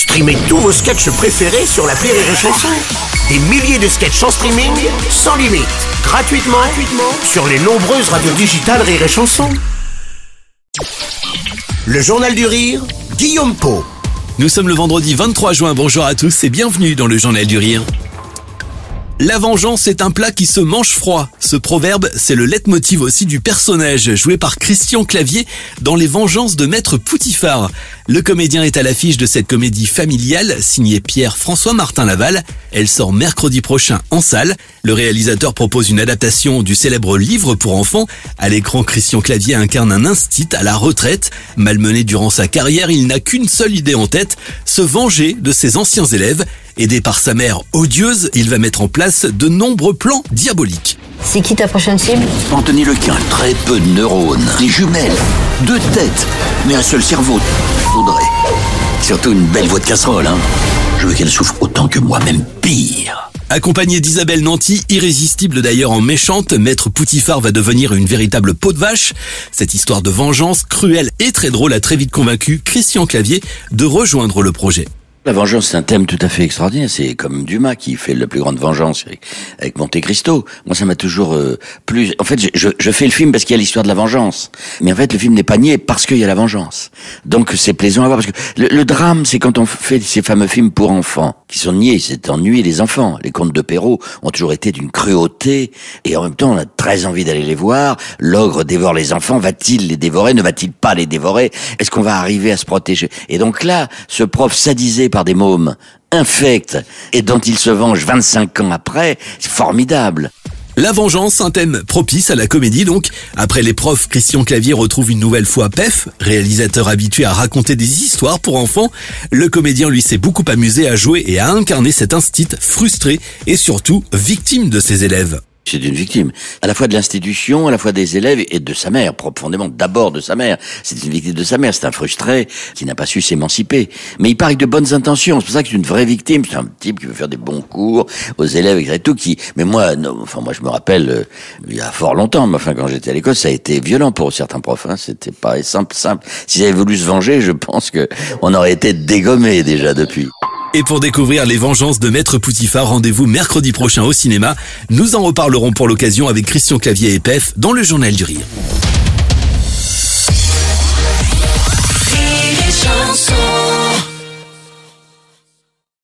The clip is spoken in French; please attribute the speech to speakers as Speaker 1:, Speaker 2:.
Speaker 1: Streamez tous vos sketchs préférés sur la Rire et Chanson. Des milliers de sketchs en streaming, sans limite, gratuitement, gratuitement sur les nombreuses radios digitales Rire et Chanson. Le Journal du Rire, Guillaume Po.
Speaker 2: Nous sommes le vendredi 23 juin, bonjour à tous et bienvenue dans le Journal du Rire. La vengeance est un plat qui se mange froid. Ce proverbe, c'est le leitmotiv aussi du personnage joué par Christian Clavier dans Les Vengeances de Maître Poutifard. Le comédien est à l'affiche de cette comédie familiale signée Pierre-François Martin Laval. Elle sort mercredi prochain en salle. Le réalisateur propose une adaptation du célèbre livre pour enfants. À l'écran, Christian Clavier incarne un instit à la retraite. Malmené durant sa carrière, il n'a qu'une seule idée en tête, se venger de ses anciens élèves. Aidé par sa mère odieuse, il va mettre en place de nombreux plans diaboliques.
Speaker 3: C'est qui ta prochaine cible?
Speaker 4: Anthony Lequin, très peu de neurones, des jumelles, deux têtes, mais un seul cerveau. Faudrait. Surtout une belle voix de casserole, hein. Je veux qu'elle souffre autant que moi, même pire.
Speaker 2: Accompagné d'Isabelle Nanty, irrésistible d'ailleurs en méchante, Maître Poutifard va devenir une véritable peau de vache. Cette histoire de vengeance cruelle et très drôle a très vite convaincu Christian Clavier de rejoindre le projet.
Speaker 4: La vengeance, c'est un thème tout à fait extraordinaire. C'est comme Dumas qui fait la plus grande vengeance avec, Monte Cristo. Moi, ça m'a toujours euh, plus. En fait, je, je, fais le film parce qu'il y a l'histoire de la vengeance. Mais en fait, le film n'est pas nié parce qu'il y a la vengeance. Donc, c'est plaisant à voir parce que le, drame, c'est quand on fait ces fameux films pour enfants qui sont niés, c'est ennuyer les enfants. Les contes de Perrault ont toujours été d'une cruauté et en même temps, on a très envie d'aller les voir. L'ogre dévore les enfants. Va-t-il les dévorer? Ne va-t-il pas les dévorer? Est-ce qu'on va arriver à se protéger? Et donc là, ce prof sadisé par des mômes infects et dont il se venge 25 ans après, c'est formidable.
Speaker 2: La vengeance, un thème propice à la comédie donc. Après profs, Christian Clavier retrouve une nouvelle fois Pef, réalisateur habitué à raconter des histoires pour enfants. Le comédien lui s'est beaucoup amusé à jouer et à incarner cet instit frustré et surtout victime de ses élèves.
Speaker 4: C'est une victime, à la fois de l'institution, à la fois des élèves et de sa mère, profondément d'abord de sa mère. C'est une victime de sa mère, c'est un frustré qui n'a pas su s'émanciper. Mais il paraît de bonnes intentions, c'est pour ça que c'est une vraie victime, c'est un type qui veut faire des bons cours aux élèves et tout, qui, mais moi, enfin moi je me rappelle, euh, il y a fort longtemps, mais enfin quand j'étais à l'école, ça a été violent pour certains profs, hein, c'était pas simple, simple. S'ils avaient voulu se venger, je pense que on aurait été dégommés déjà depuis.
Speaker 2: Et pour découvrir les vengeances de Maître Poutifard, rendez-vous mercredi prochain au cinéma. Nous en reparlerons pour l'occasion avec Christian Clavier et Pef dans le Journal du Rire.